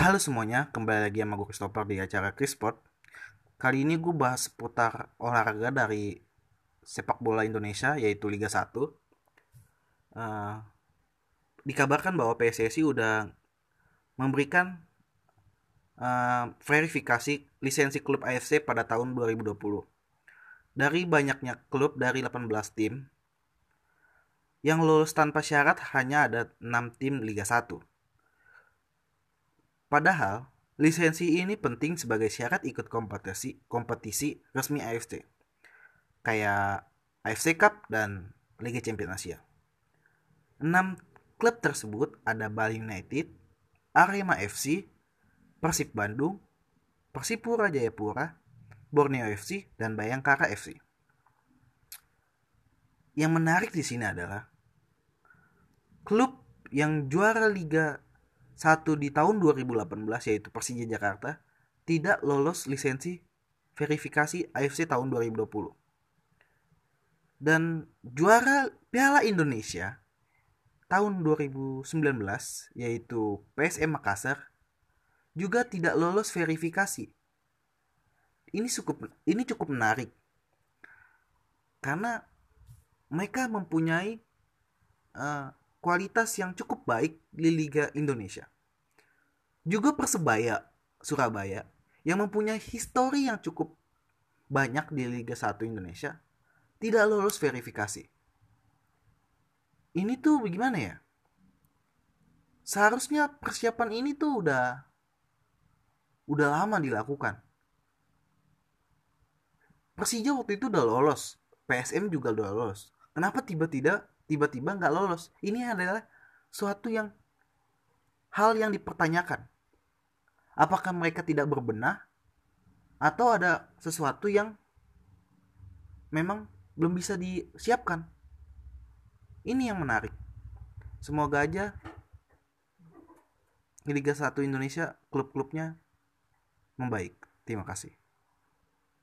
Halo semuanya, kembali lagi sama gue Christopher di acara Chrisport. Kali ini gue bahas seputar olahraga dari sepak bola Indonesia, yaitu Liga 1. Uh, dikabarkan bahwa PSSI udah memberikan uh, verifikasi lisensi klub AFC pada tahun 2020. Dari banyaknya klub dari 18 tim, yang lulus tanpa syarat hanya ada 6 tim Liga 1 Padahal, lisensi ini penting sebagai syarat ikut kompetisi kompetisi resmi AFC. Kayak AFC Cup dan Liga Champions Asia. Enam klub tersebut ada Bali United, Arema FC, Persib Bandung, Persipura Jayapura, Borneo FC, dan Bayangkara FC. Yang menarik di sini adalah klub yang juara Liga satu di tahun 2018 yaitu Persija Jakarta tidak lolos lisensi verifikasi AFC tahun 2020. Dan juara Piala Indonesia tahun 2019 yaitu PSM Makassar juga tidak lolos verifikasi. Ini cukup ini cukup menarik. Karena mereka mempunyai uh, kualitas yang cukup baik di Liga Indonesia. Juga Persebaya Surabaya yang mempunyai histori yang cukup banyak di Liga 1 Indonesia tidak lolos verifikasi. Ini tuh bagaimana ya? Seharusnya persiapan ini tuh udah udah lama dilakukan. Persija waktu itu udah lolos, PSM juga udah lolos. Kenapa tiba-tiba tiba-tiba nggak lolos. Ini adalah suatu yang hal yang dipertanyakan. Apakah mereka tidak berbenah atau ada sesuatu yang memang belum bisa disiapkan? Ini yang menarik. Semoga aja Liga 1 Indonesia klub-klubnya membaik. Terima kasih.